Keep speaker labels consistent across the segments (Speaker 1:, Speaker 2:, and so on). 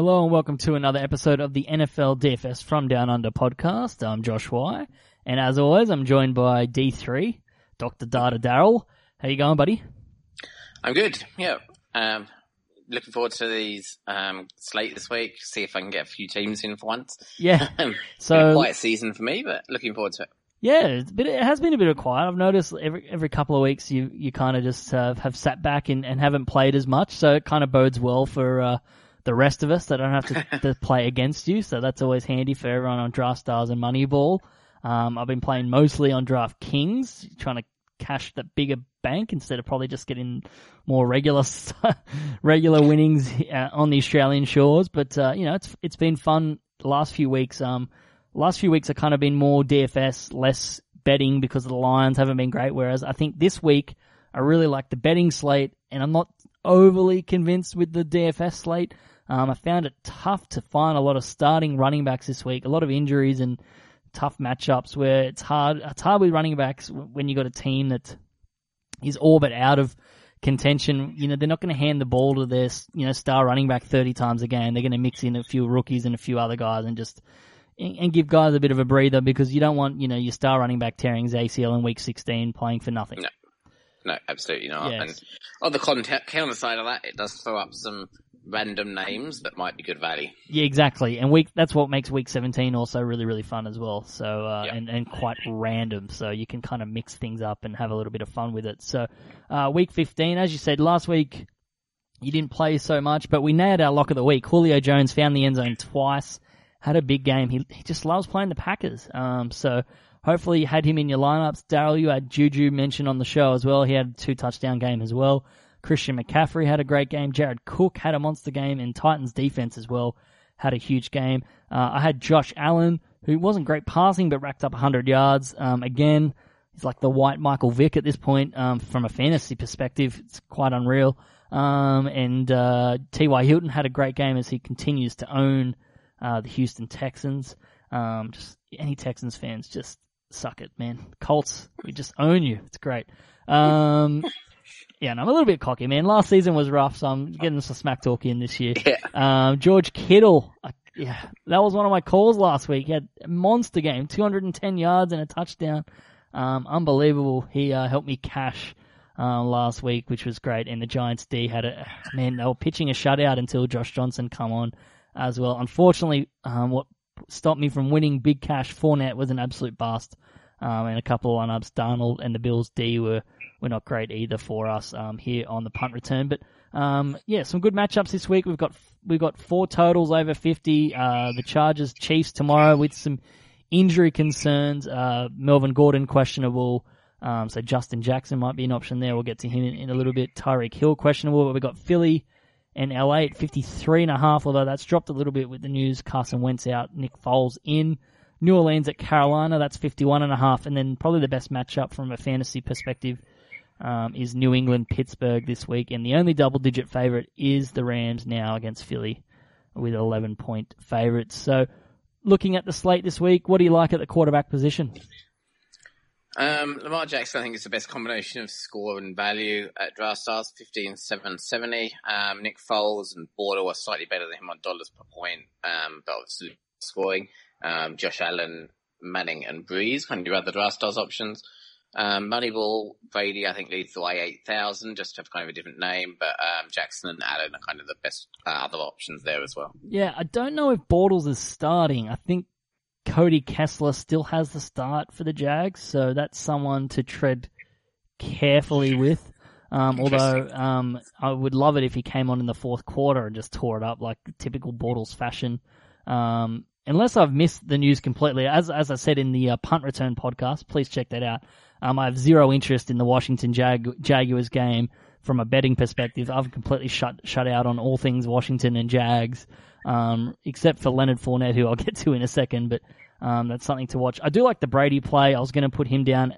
Speaker 1: Hello and welcome to another episode of the NFL DFS From Down Under podcast. I'm Josh Wye, and as always, I'm joined by D3, Dr. Data Darryl. How you going, buddy?
Speaker 2: I'm good. Yeah. Um, looking forward to these um, slate this week. See if I can get a few teams in for once.
Speaker 1: Yeah.
Speaker 2: so quiet season for me, but looking forward to it.
Speaker 1: yeah, it's it has been a bit of quiet. I've noticed every every couple of weeks you you kind of just uh, have sat back and, and haven't played as much, so it kind of bodes well for uh, the rest of us that don't have to, to play against you. So that's always handy for everyone on Draft Stars and Moneyball. Um, I've been playing mostly on Draft Kings, trying to cash that bigger bank instead of probably just getting more regular regular winnings uh, on the Australian shores. But uh, you know, it's it's been fun the last few weeks. Um, last few weeks have kind of been more DFS, less betting because the Lions haven't been great. Whereas I think this week I really like the betting slate, and I'm not overly convinced with the DFS slate. Um, I found it tough to find a lot of starting running backs this week. A lot of injuries and tough matchups where it's hard. It's hard with running backs when you got a team that is all but out of contention. You know, they're not going to hand the ball to their, you know, star running back 30 times a game. They're going to mix in a few rookies and a few other guys and just, and give guys a bit of a breather because you don't want, you know, your star running back tearing his ACL in week 16 playing for nothing.
Speaker 2: No. No, absolutely not.
Speaker 1: Yes.
Speaker 2: And on the counter side of that, it does throw up some random names that might be good value.
Speaker 1: Yeah, exactly. And week that's what makes week 17 also really really fun as well. So uh,
Speaker 2: Yeah.
Speaker 1: and and quite random. So you can kind of mix things up and have a little bit of fun with it. So uh, week 15, as you said last week, you didn't play so much, but we nailed our lock of the week. Julio Jones found the end zone twice, had a big game. He he just loves playing the Packers. Um, so. Hopefully you had him in your lineups. Darryl, you had Juju mentioned on the show as well. He had a two touchdown game as well. Christian McCaffrey had a great game. Jared Cook had a monster game, and Titans defense as well had a huge game. Uh, I had Josh Allen, who wasn't great passing but racked up 100 yards. Um, again, he's like the white Michael Vick at this point um, from a fantasy perspective. It's quite unreal. Um, and uh, T.Y. Hilton had a great game as he continues to own uh, the Houston Texans. Um, just any Texans fans just suck it, man. Colts, we just own you. It's great. Um, yeah, and I'm a little bit cocky, man. Last season was rough, so I'm getting some smack talk in this year.
Speaker 2: Yeah.
Speaker 1: Um, George Kittle, I, yeah, that was one of my calls last week. He had a monster game, 210 yards and a touchdown. Um, unbelievable. He uh, helped me cash uh, last week, which was great. And the Giants D had a man. They were pitching a shutout until Josh Johnson come on as well. Unfortunately, um, what stopped me from winning big cash Fournette was an absolute bust. Um, and a couple of lineups, Darnold and the Bills D were, were not great either for us um, here on the punt return. But um, yeah, some good matchups this week. We've got we've got four totals over fifty. Uh, the Chargers Chiefs tomorrow with some injury concerns. Uh, Melvin Gordon questionable. Um, so Justin Jackson might be an option there. We'll get to him in, in a little bit. Tyreek Hill questionable. But we've got Philly and LA at 53 and a half, although that's dropped a little bit with the news. Carson Wentz out, Nick Foles in. New Orleans at Carolina, that's 51 and a half. And then probably the best matchup from a fantasy perspective um, is New England Pittsburgh this week. And the only double digit favorite is the Rams now against Philly with 11 point favorites. So looking at the slate this week, what do you like at the quarterback position?
Speaker 2: Um, Lamar Jackson, I think, is the best combination of score and value at Draft Stars, 15, 7, 70. Um, Nick Foles and Bortles are slightly better than him on dollars per point, um, but obviously scoring. Um, Josh Allen, Manning, and Brees, kind of your other Draft Stars options. Um, Moneyball, Brady, I think leads the way 8,000, just to have kind of a different name, but, um, Jackson and Allen are kind of the best uh, other options there as well.
Speaker 1: Yeah, I don't know if Bortles is starting. I think Cody Kessler still has the start for the Jags, so that's someone to tread carefully with. Um, although um, I would love it if he came on in the fourth quarter and just tore it up like typical Bortles fashion. Um, unless I've missed the news completely, as as I said in the uh, punt return podcast, please check that out. Um, I have zero interest in the Washington Jag- Jaguars game from a betting perspective. I've completely shut shut out on all things Washington and Jags, um, except for Leonard Fournette, who I'll get to in a second. But um, that's something to watch. I do like the Brady play. I was going to put him down.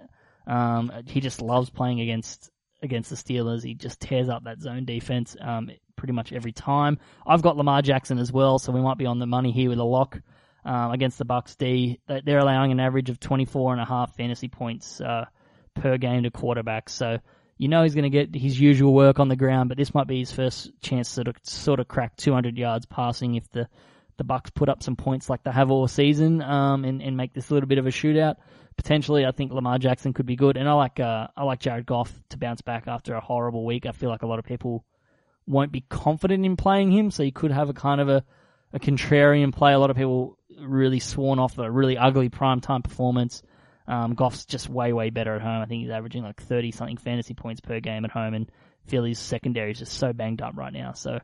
Speaker 1: Um, he just loves playing against against the Steelers. He just tears up that zone defense um, pretty much every time. I've got Lamar Jackson as well, so we might be on the money here with a lock um, against the Bucs D. They- They're allowing an average of 24 and a half fantasy points uh, per game to quarterbacks. So You know he's going to get his usual work on the ground, but this might be his first chance to sort of crack 200 yards passing if the the Bucs put up some points like they have all season, um, and, and make this a little bit of a shootout. Potentially, I think Lamar Jackson could be good, and I like uh, I like Jared Goff to bounce back after a horrible week. I feel like a lot of people won't be confident in playing him, so you could have a kind of a, a contrarian play. A lot of people really sworn off a really ugly prime time performance. Um, Goff's just way, way better at home. I think he's averaging like 30 something fantasy points per game at home, and Philly's secondary is just so banged up right now. So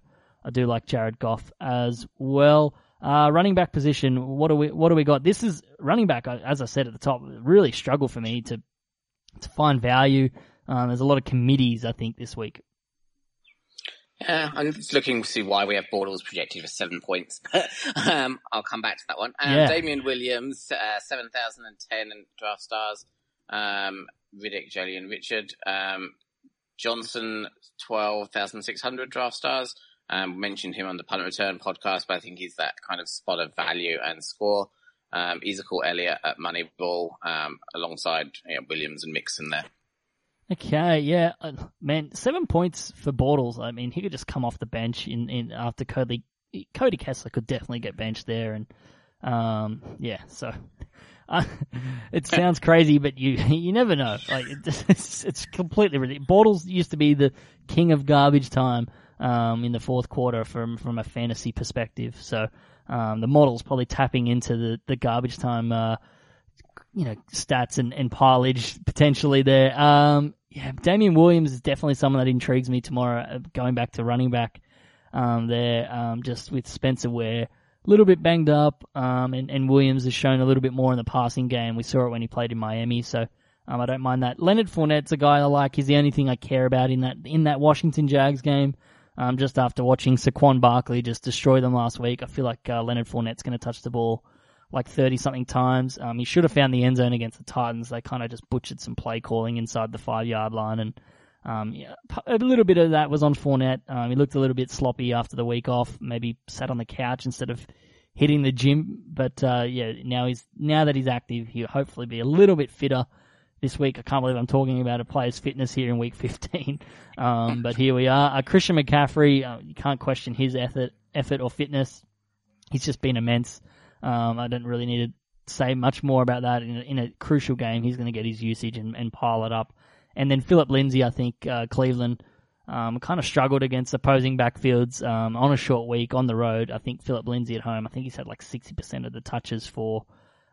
Speaker 1: I do like Jared Goff as well. Uh, running back position, what do we what do we got? This is running back, as I said at the top, really struggle for me to to find value. Um, there's a lot of committees, I think, this week.
Speaker 2: Yeah, I'm just looking to see why we have Bortles projected for seven points. um, I'll come back to that one. Um,
Speaker 1: Yeah.
Speaker 2: Damien Williams, uh, 7,010 in draft stars. Um, Riddick, Jalen Richard. Um, Johnson, 12,600 draft stars. Um, mentioned him on the punt return podcast, but I think he's that kind of spot of value and score. Um, Ezekiel Elliott at Moneyball, um, alongside you know, Williams and Mixon there.
Speaker 1: Okay, yeah, uh, man, seven points for Bortles. I mean, he could just come off the bench in, in after Cody Cody Kessler could definitely get benched there, and um, yeah, so uh, it sounds crazy, but you you never know. Like it, it's it's completely ridiculous. Bortles used to be the king of garbage time um, in the fourth quarter from from a fantasy perspective. So um, the model's probably tapping into the the garbage time. Uh, you know, stats and, and pilage potentially there. Um, yeah, Damien Williams is definitely someone that intrigues me tomorrow. uh, Going back to running back, um, there, um, just with Spencer Ware, a little bit banged up, um, and, and Williams has shown a little bit more in the passing game. We saw it when he played in Miami, so, um, I don't mind that. Leonard Fournette's a guy I like. He's the only thing I care about in that, in that Washington Jags game. Um, just after watching Saquon Barkley just destroy them last week, I feel like, uh, Leonard Fournette's going to touch the ball like 30 something times. Um, he should have found the end zone against the Titans. They kind of just butchered some play calling inside the five yard line. And, um, yeah, a little bit of that was on Fournette. Um, he looked a little bit sloppy after the week off, maybe sat on the couch instead of hitting the gym. But, uh, yeah, now he's, now that he's active, he'll hopefully be a little bit fitter this week. I can't believe I'm talking about a player's fitness here in week 15. Um, but here we are. Uh, Christian McCaffrey, uh, you can't question his effort, effort or fitness. He's just been immense. Um, I don't really need to say much more about that. In a, in a crucial game, he's going to get his usage and, and pile it up. And then Philip Lindsay, I think uh, Cleveland um, kind of struggled against opposing backfields um, on a short week on the road. I think Philip Lindsay at home, I think he's had like 60% of the touches for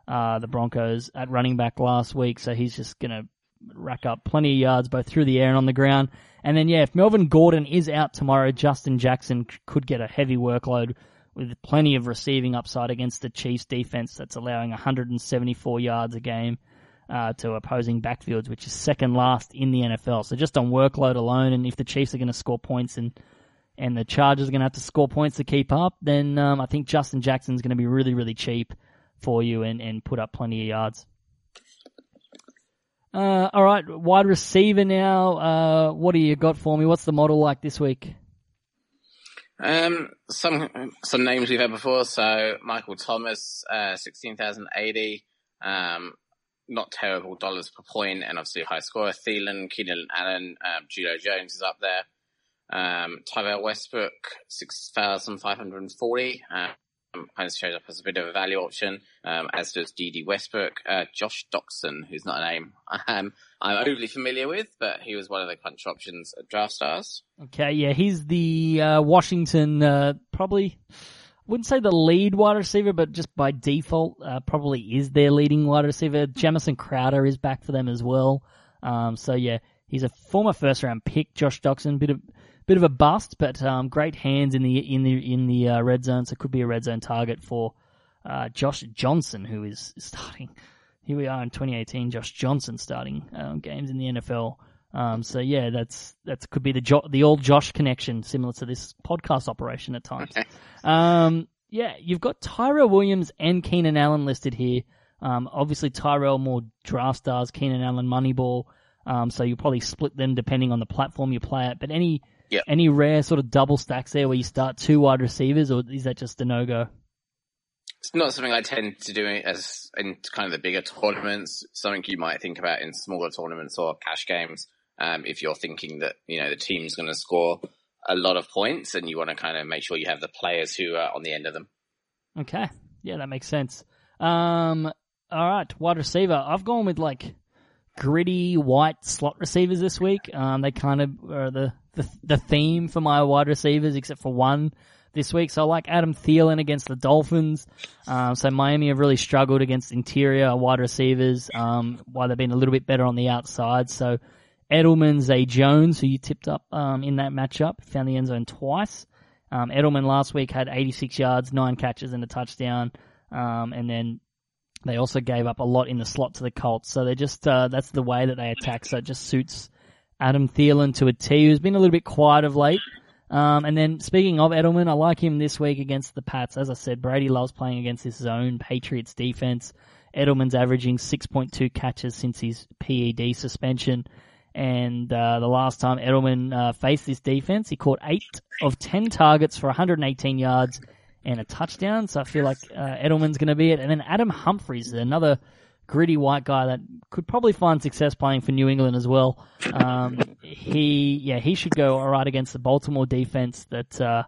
Speaker 1: uh, the Broncos at running back last week. So he's just going to rack up plenty of yards both through the air and on the ground. And then, yeah, if Melvin Gordon is out tomorrow, Justin Jackson could get a heavy workload with plenty of receiving upside against the Chiefs defense that's allowing 174 yards a game uh, to opposing backfields, which is second last in the NFL. So just on workload alone, and if the Chiefs are going to score points and and the Chargers are going to have to score points to keep up, then um, I think Justin Jackson's going to be really, really cheap for you and, and put up plenty of yards. Uh, all right, wide receiver now. Uh, what do you got for me? What's the model like this week?
Speaker 2: Um, some some names we've had before. So Michael Thomas, uh, sixteen thousand eighty. Um, not terrible dollars per point, and obviously high scorer. Thielen, Keenan Allen, um, Julio Jones is up there. Um, Tyrell Westbrook, six thousand five hundred forty. Um, kind of shows up as a bit of a value option, um, as does Dede Westbrook. Uh, Josh Doctson, who's not a name um, I'm overly familiar with, but he was one of the punch options at Draft Stars.
Speaker 1: Okay, yeah, he's the uh, Washington, uh, probably, wouldn't say the lead wide receiver, but just by default, uh, probably is their leading wide receiver. Jamison Crowder is back for them as well. Um, so yeah, he's a former first round pick, Josh Doctson, bit of, bit of a bust, but, um, great hands in the, in the, in the, uh, red zone, so could be a red zone target for, uh, Josh Johnson, who is starting. Here we are in 2018, Josh Johnson starting, um, games in the NFL. Um, so yeah, that's that's could be the jo- the old Josh connection, similar to this podcast operation at times. um, yeah, you've got Tyrell Williams and Keenan Allen listed here. Um, obviously Tyrell more draft stars, Keenan Allen Moneyball. Um, so you'll probably split them depending on the platform you play at. But any
Speaker 2: Yep.
Speaker 1: any rare sort of double stacks there where you start two wide receivers, or is that just a no go?
Speaker 2: It's not something I tend to do as in kind of the bigger tournaments. Something you might think about in smaller tournaments or cash games. Um, if you're thinking that, you know, the team's going to score a lot of points and you want to kind of make sure you have the players who are on the end of them.
Speaker 1: Okay. Yeah, that makes sense. Um, all right, wide receiver. I've gone with like gritty white slot receivers this week. Um, they kind of are the, the, the theme for my wide receivers, except for one this week. So I like Adam Thielen against the Dolphins. Um, so Miami have really struggled against interior wide receivers, um, while they've been a little bit better on the outside. So Edelman, Zay Jones, who you tipped up, um, in that matchup, found the end zone twice. Um, Edelman last week had 86 yards, nine catches and a touchdown. Um, and then they also gave up a lot in the slot to the Colts. So they're just, uh, that's the way that they attack. So it just suits Adam Thielen to a T, who's been a little bit quiet of late. Um, and then speaking of Edelman, I like him this week against the Pats. As I said, Brady loves playing against his zone Patriots defense. Edelman's averaging 6.2 catches since his PED suspension. And uh, the last time Edelman uh, faced this defense, he caught eight of 10 targets for 118 yards and a touchdown. So I feel like uh, Edelman's going to be it. And then Adam Humphries, another gritty white guy that could probably find success playing for New England as well. Um, he, yeah, he should go all right against the Baltimore defense that uh,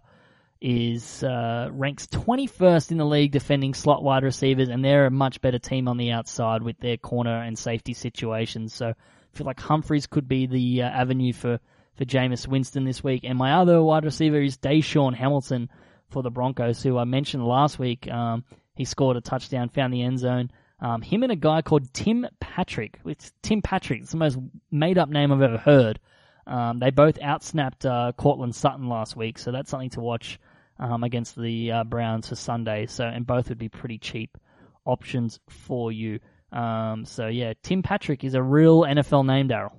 Speaker 1: is uh, ranks 21st in the league defending slot wide receivers, and they're a much better team on the outside with their corner and safety situations. So I feel like Humphries could be the uh, avenue for for Jameis Winston this week. And my other wide receiver is DaeSean Hamilton for the Broncos, who I mentioned last week. Um, he scored a touchdown, found the end zone. Um, him and a guy called Tim Patrick. It's Tim Patrick. It's the most made up name I've ever heard. Um, they both outsnapped uh, Courtland Sutton last week, so that's something to watch um, against the uh, Browns for Sunday. So, and both would be pretty cheap options for you. Um, so yeah, Tim Patrick is a real NFL name, Darryl.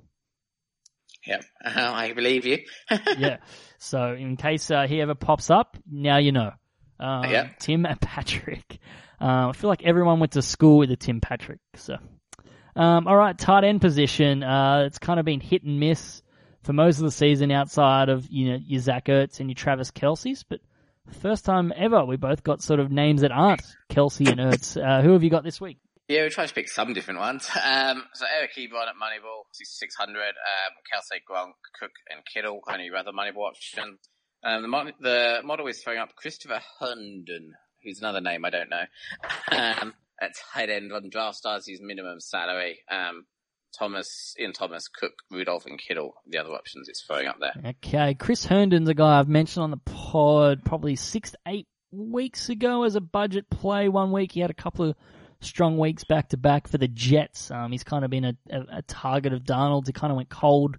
Speaker 2: Yep, I believe you.
Speaker 1: yeah. So in case uh, he ever pops up, now you know. Um,
Speaker 2: yeah.
Speaker 1: Tim and Patrick. Uh, I feel like everyone went to school with a Tim Patrick. So, um, all right, tight end position. Uh, it's kind of been hit and miss for most of the season outside of you know your Zach Ertz and your Travis Kelce's, but first time ever we both got sort of names that aren't Kelsey and Ertz. Uh, who have you got this week?
Speaker 2: Yeah, we tried to pick some different ones. Um, so Eric Ebron at Moneyball, 600. Um, Kelce, Gronk, Cook, and Kittle, kind of your other Moneyball option. Um, the, the model is throwing up Christopher Herndon, who's another name I don't know. Um, at tight end on draft stars, his minimum salary. Um, Thomas, Ian Thomas, Cook, Rudolph, and Kittle, the other options it's throwing up there.
Speaker 1: Okay, Chris Herndon's a guy I've mentioned on the pod probably six to eight weeks ago as a budget play. One week he had a couple of strong weeks back to back for the Jets. Um, he's kind of been a, a, a target of Darnold's. He kind of went cold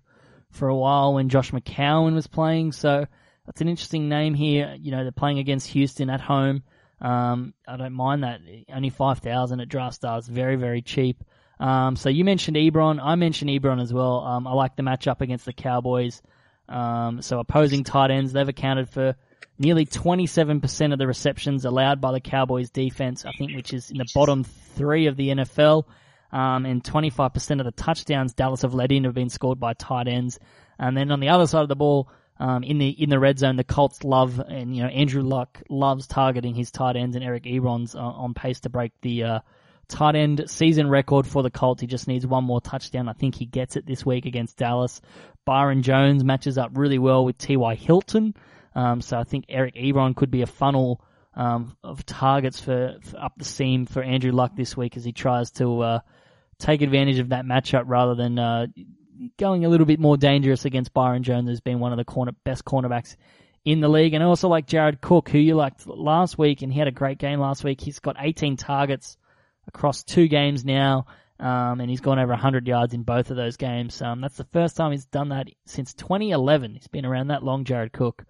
Speaker 1: for a while when Josh McCown was playing. So that's an interesting name here. You know, they're playing against Houston at home. Um, I don't mind that. Only 5,000 at Draft Stars. Very, very cheap. Um, so you mentioned Ebron. I mentioned Ebron as well. Um, I like the matchup against the Cowboys. Um, so opposing tight ends, they've accounted for nearly 27% of the receptions allowed by the Cowboys defense, I think, which is in the bottom three of the NFL. Um, and 25% of the touchdowns Dallas have let in have been scored by tight ends. And then on the other side of the ball, um, in the in the red zone, the Colts love and you know Andrew Luck loves targeting his tight ends, and Eric Ebron's on, on pace to break the uh, tight end season record for the Colts. He just needs one more touchdown. I think he gets it this week against Dallas. Byron Jones matches up really well with T.Y. Hilton. Um, so I think Eric Ebron could be a funnel um, of targets for, for, up the seam for Andrew Luck this week as he tries to uh, take advantage of that matchup rather than uh, going a little bit more dangerous against Byron Jones, who's been one of the corner, best cornerbacks in the league. And I also like Jared Cook, who you liked last week, and he had a great game last week. He's got 18 targets across two games now. Um, and he's gone over 100 yards in both of those games. Um, that's the first time he's done that since 2011. He's been around that long, Jared Cook.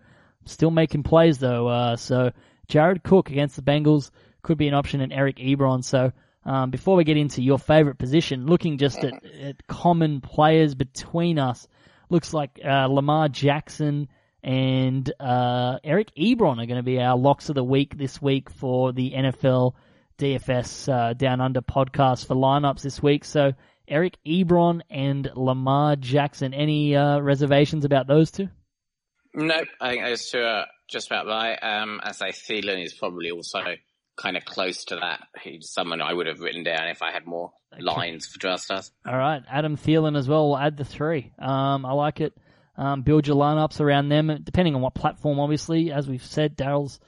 Speaker 1: Still making plays though. Uh, so Jared Cook against the Bengals could be an option, and Eric Ebron. So um, before we get into your favorite position, looking just at, at common players between us, looks like uh, Lamar Jackson and uh, Eric Ebron are going to be our locks of the week this week for the NFL DFS uh, Down Under podcast for lineups this week. So Eric Ebron and Lamar Jackson. Any uh, reservations about those two?
Speaker 2: No, I think those two are just about right. Um, as I see, Thielen is probably also kind of close to that. He's someone I would have written down if I had more okay. lines for draft stars.
Speaker 1: All right, Adam Thielen as well. We'll add the three. Um, I like it. Um, build your lineups around them, depending on what platform. Obviously, as we've said, Darryl's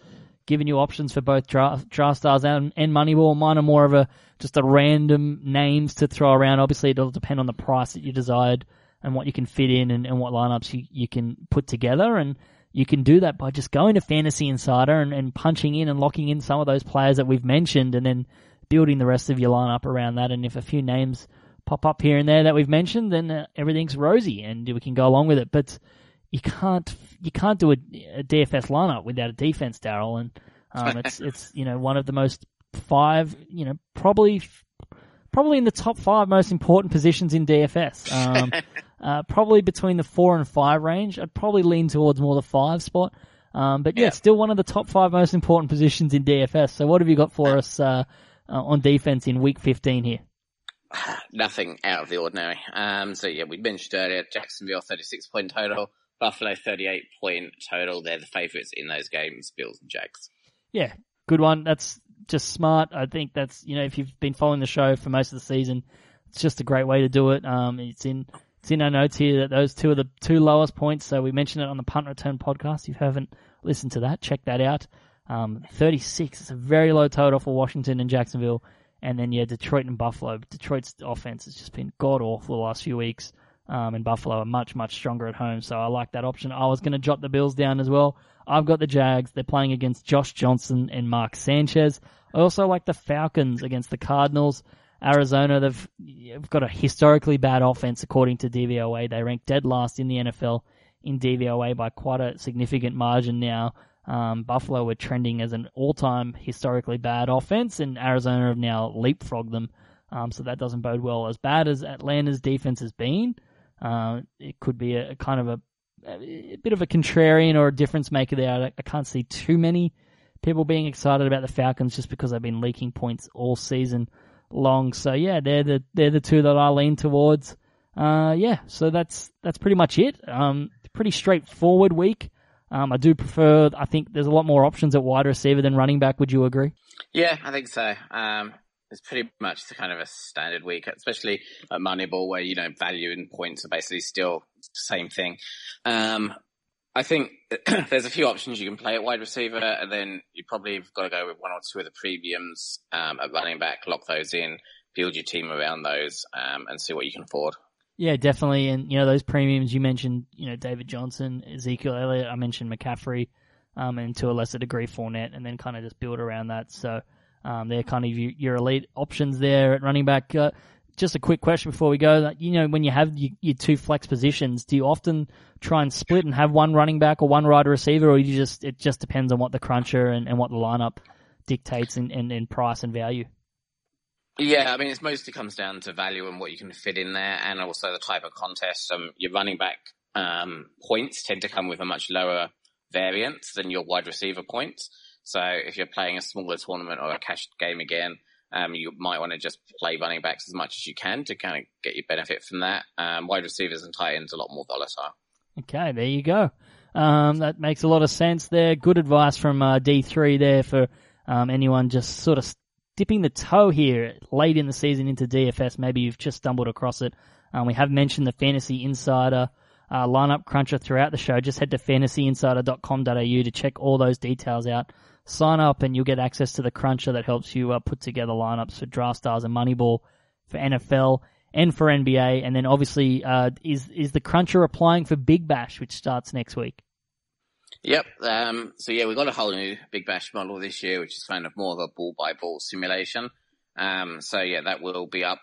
Speaker 1: given you options for both draft, draft stars and, and Moneyball. Mine are more of a just a random names to throw around. Obviously, it'll depend on the price that you desired and what you can fit in and, and what lineups you, you can put together. And you can do that by just going to Fantasy Insider and, and punching in and locking in some of those players that we've mentioned and then building the rest of your lineup around that. And if a few names pop up here and there that we've mentioned, then uh, everything's rosy and we can go along with it. But you can't you can't do a, a DFS lineup without a defense, Darryl. And um, it's it's you know one of the most five you know probably probably in the top five most important positions in DFS. Um, uh, probably between the four and five range. I'd probably lean towards more the five spot. Um, but yeah, yeah, still one of the top five most important positions in DFS. So what have you got for us uh, uh, on defense in week 15 here?
Speaker 2: Nothing out of the ordinary. Um, so yeah, we mentioned earlier Jacksonville 36 point total, Buffalo 38 point total. They're the favourites in those games, Bills and Jags.
Speaker 1: Yeah, good one. That's just smart. I think that's you know if you've been following the show for most of the season, it's just a great way to do it. Um, it's in it's in our notes here that those two are the two lowest points. So we mentioned it on the punt return podcast. If you haven't listened to that, check that out. Um, 36. It's a very low total for Washington and Jacksonville. And then, yeah, Detroit and Buffalo. Detroit's offense has just been god awful the last few weeks. Um, and Buffalo are much, much stronger at home. So I like that option. I was going to jot the Bills down as well. I've got the Jags. They're playing against Josh Johnson and Mark Sanchez. I also like the Falcons against the Cardinals. Arizona, they've got a historically bad offense according to DVOA. They rank dead last in the NFL in DVOA by quite a significant margin now. Um, Buffalo were trending as an all-time historically bad offense, and Arizona have now leapfrogged them. Um, so that doesn't bode well. As bad as Atlanta's defense has been, uh, it could be a, a kind of a, a, bit of a contrarian or a difference maker there. I, I can't see too many people being excited about the Falcons just because they've been leaking points all season long. So yeah, they're the they're the two that I lean towards. Uh, yeah, so that's that's pretty much it. Um, pretty straightforward week. Um, I do prefer. I think there's a lot more options at wide receiver than running back. Would you agree?
Speaker 2: Yeah, I think so. Um, it's pretty much the kind of a standard week, especially at Moneyball, where you know value and points are basically still the same thing. Um, I think there's a few options you can play at wide receiver, and then you probably have got to go with one or two of the premiums um, at running back, lock those in, build your team around those, um, and see what you can afford.
Speaker 1: Yeah, definitely. And, you know, those premiums you mentioned, you know, David Johnson, Ezekiel Elliott, I mentioned McCaffrey, um, and to a lesser degree Fournette, and then kind of just build around that. So, um, they're kind of your, elite options there at running back. Uh, just a quick question before we go. You know, when you have your, your, two flex positions, do you often try and split and have one running back or one wide receiver, or you just it just depends on what the cruncher and, and what the lineup dictates in, in, in price and value?
Speaker 2: Yeah, I mean, it mostly comes down to value and what you can fit in there, and also the type of contest. Um, your running back um, points tend to come with a much lower variance than your wide receiver points. So if you're playing a smaller tournament or a cash game again, um, you might want to just play running backs as much as you can to kind of get your benefit from that. Um, wide receivers and tight ends a lot more volatile.
Speaker 1: Okay, there you go. Um, that makes a lot of sense there. Good advice from uh, D3 there for um, anyone just sort of dipping the toe here late in the season into DFS. Maybe you've just stumbled across it. Um, we have mentioned the Fantasy Insider uh, lineup cruncher throughout the show. Just head to fantasyinsider.com.au to check all those details out sign up and you'll get access to the cruncher that helps you uh, put together lineups for draft stars and Moneyball for NFL and for NBA. And then obviously, uh, is is the cruncher applying for Big Bash, which starts next week?
Speaker 2: Yep. Um, so yeah, we've got a whole new Big Bash model this year, which is kind of more of a ball by ball simulation. Um, so yeah, that will be up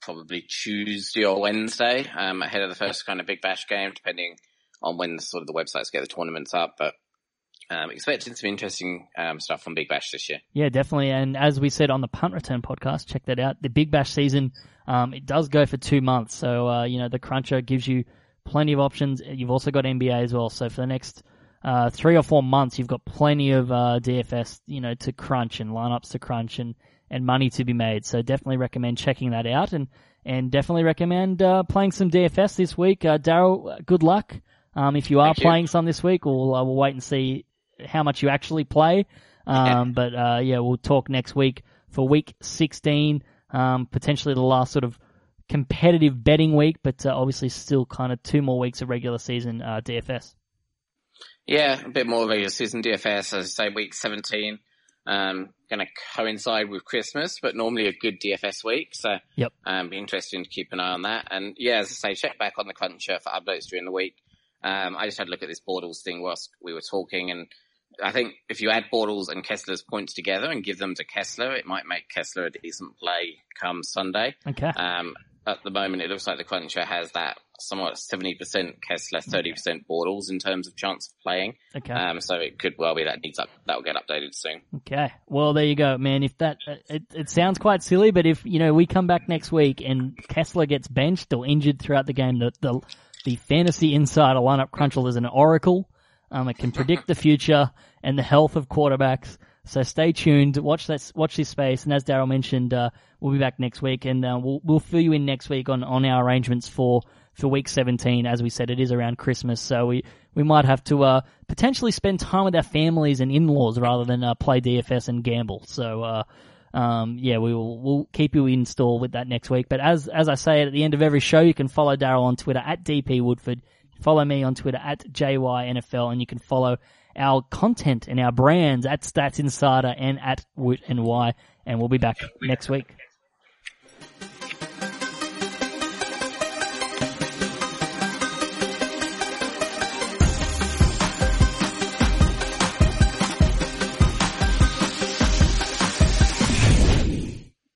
Speaker 2: probably Tuesday or Wednesday, um, ahead of the first kind of Big Bash game, depending on when sort of the websites get the tournaments up. But um, expecting some interesting um, stuff from Big Bash this year.
Speaker 1: Yeah, definitely. And as we said on the Punt Return podcast, check that out. The Big Bash season, um, it does go for two months. So, uh, you know, the Cruncher gives you plenty of options. You've also got NBA as well. So for the next uh, three or four months, you've got plenty of uh, DFS, you know, to crunch and lineups to crunch and, and money to be made. So definitely recommend checking that out and, and definitely recommend uh, playing some DFS this week. Uh, Darryl, good luck. Um, if you are playing some this week, we'll, uh, we'll wait and see how much you actually play. Um, but uh, yeah, we'll talk next week for week 16, um, potentially the last sort of competitive betting week, but uh, obviously still kind of two more weeks of regular season uh, DFS.
Speaker 2: Yeah, a bit more regular season DFS, as I say, week 17. Um, going to coincide with Christmas, but normally a good DFS week. So,
Speaker 1: yep.
Speaker 2: um, be interesting to keep an eye on that. And yeah, as I say, check back on the Cruncher for updates during the week. Um, I just had a look at this Bortles thing whilst we were talking, and I think if you add Bortles and Kessler's points together and give them to Kessler, it might make Kessler a decent play come Sunday.
Speaker 1: Okay.
Speaker 2: Um, at the moment, it looks like the Cruncher has that somewhat 70% Kessler, 30% Bortles in terms of chance of playing.
Speaker 1: Okay.
Speaker 2: Um, so it could well be that needs up, that will get updated soon.
Speaker 1: Okay. Well, there you go, man. If that, it, it sounds quite silly, but if, you know, we come back next week and Kessler gets benched or injured throughout the game, the, the, the fantasy insider lineup cruncher is an oracle. Um, it can predict the future and the health of quarterbacks. So stay tuned. Watch that. Watch this space. And as Darryl mentioned, uh, we'll be back next week, and uh, we'll we'll fill you in next week on, on our arrangements for for week 17. As we said, it is around Christmas, so we we might have to uh, potentially spend time with our families and in laws rather than uh, play DFS and gamble. So. Uh, um, yeah, we will we'll keep you in store with that next week. But as as I say at the end of every show, you can follow Darryl on Twitter at DP Woodford. Follow me on Twitter at JYNFL, and you can follow our content and our brands at Stats Insider and at Woot and Y. And we'll be back next week.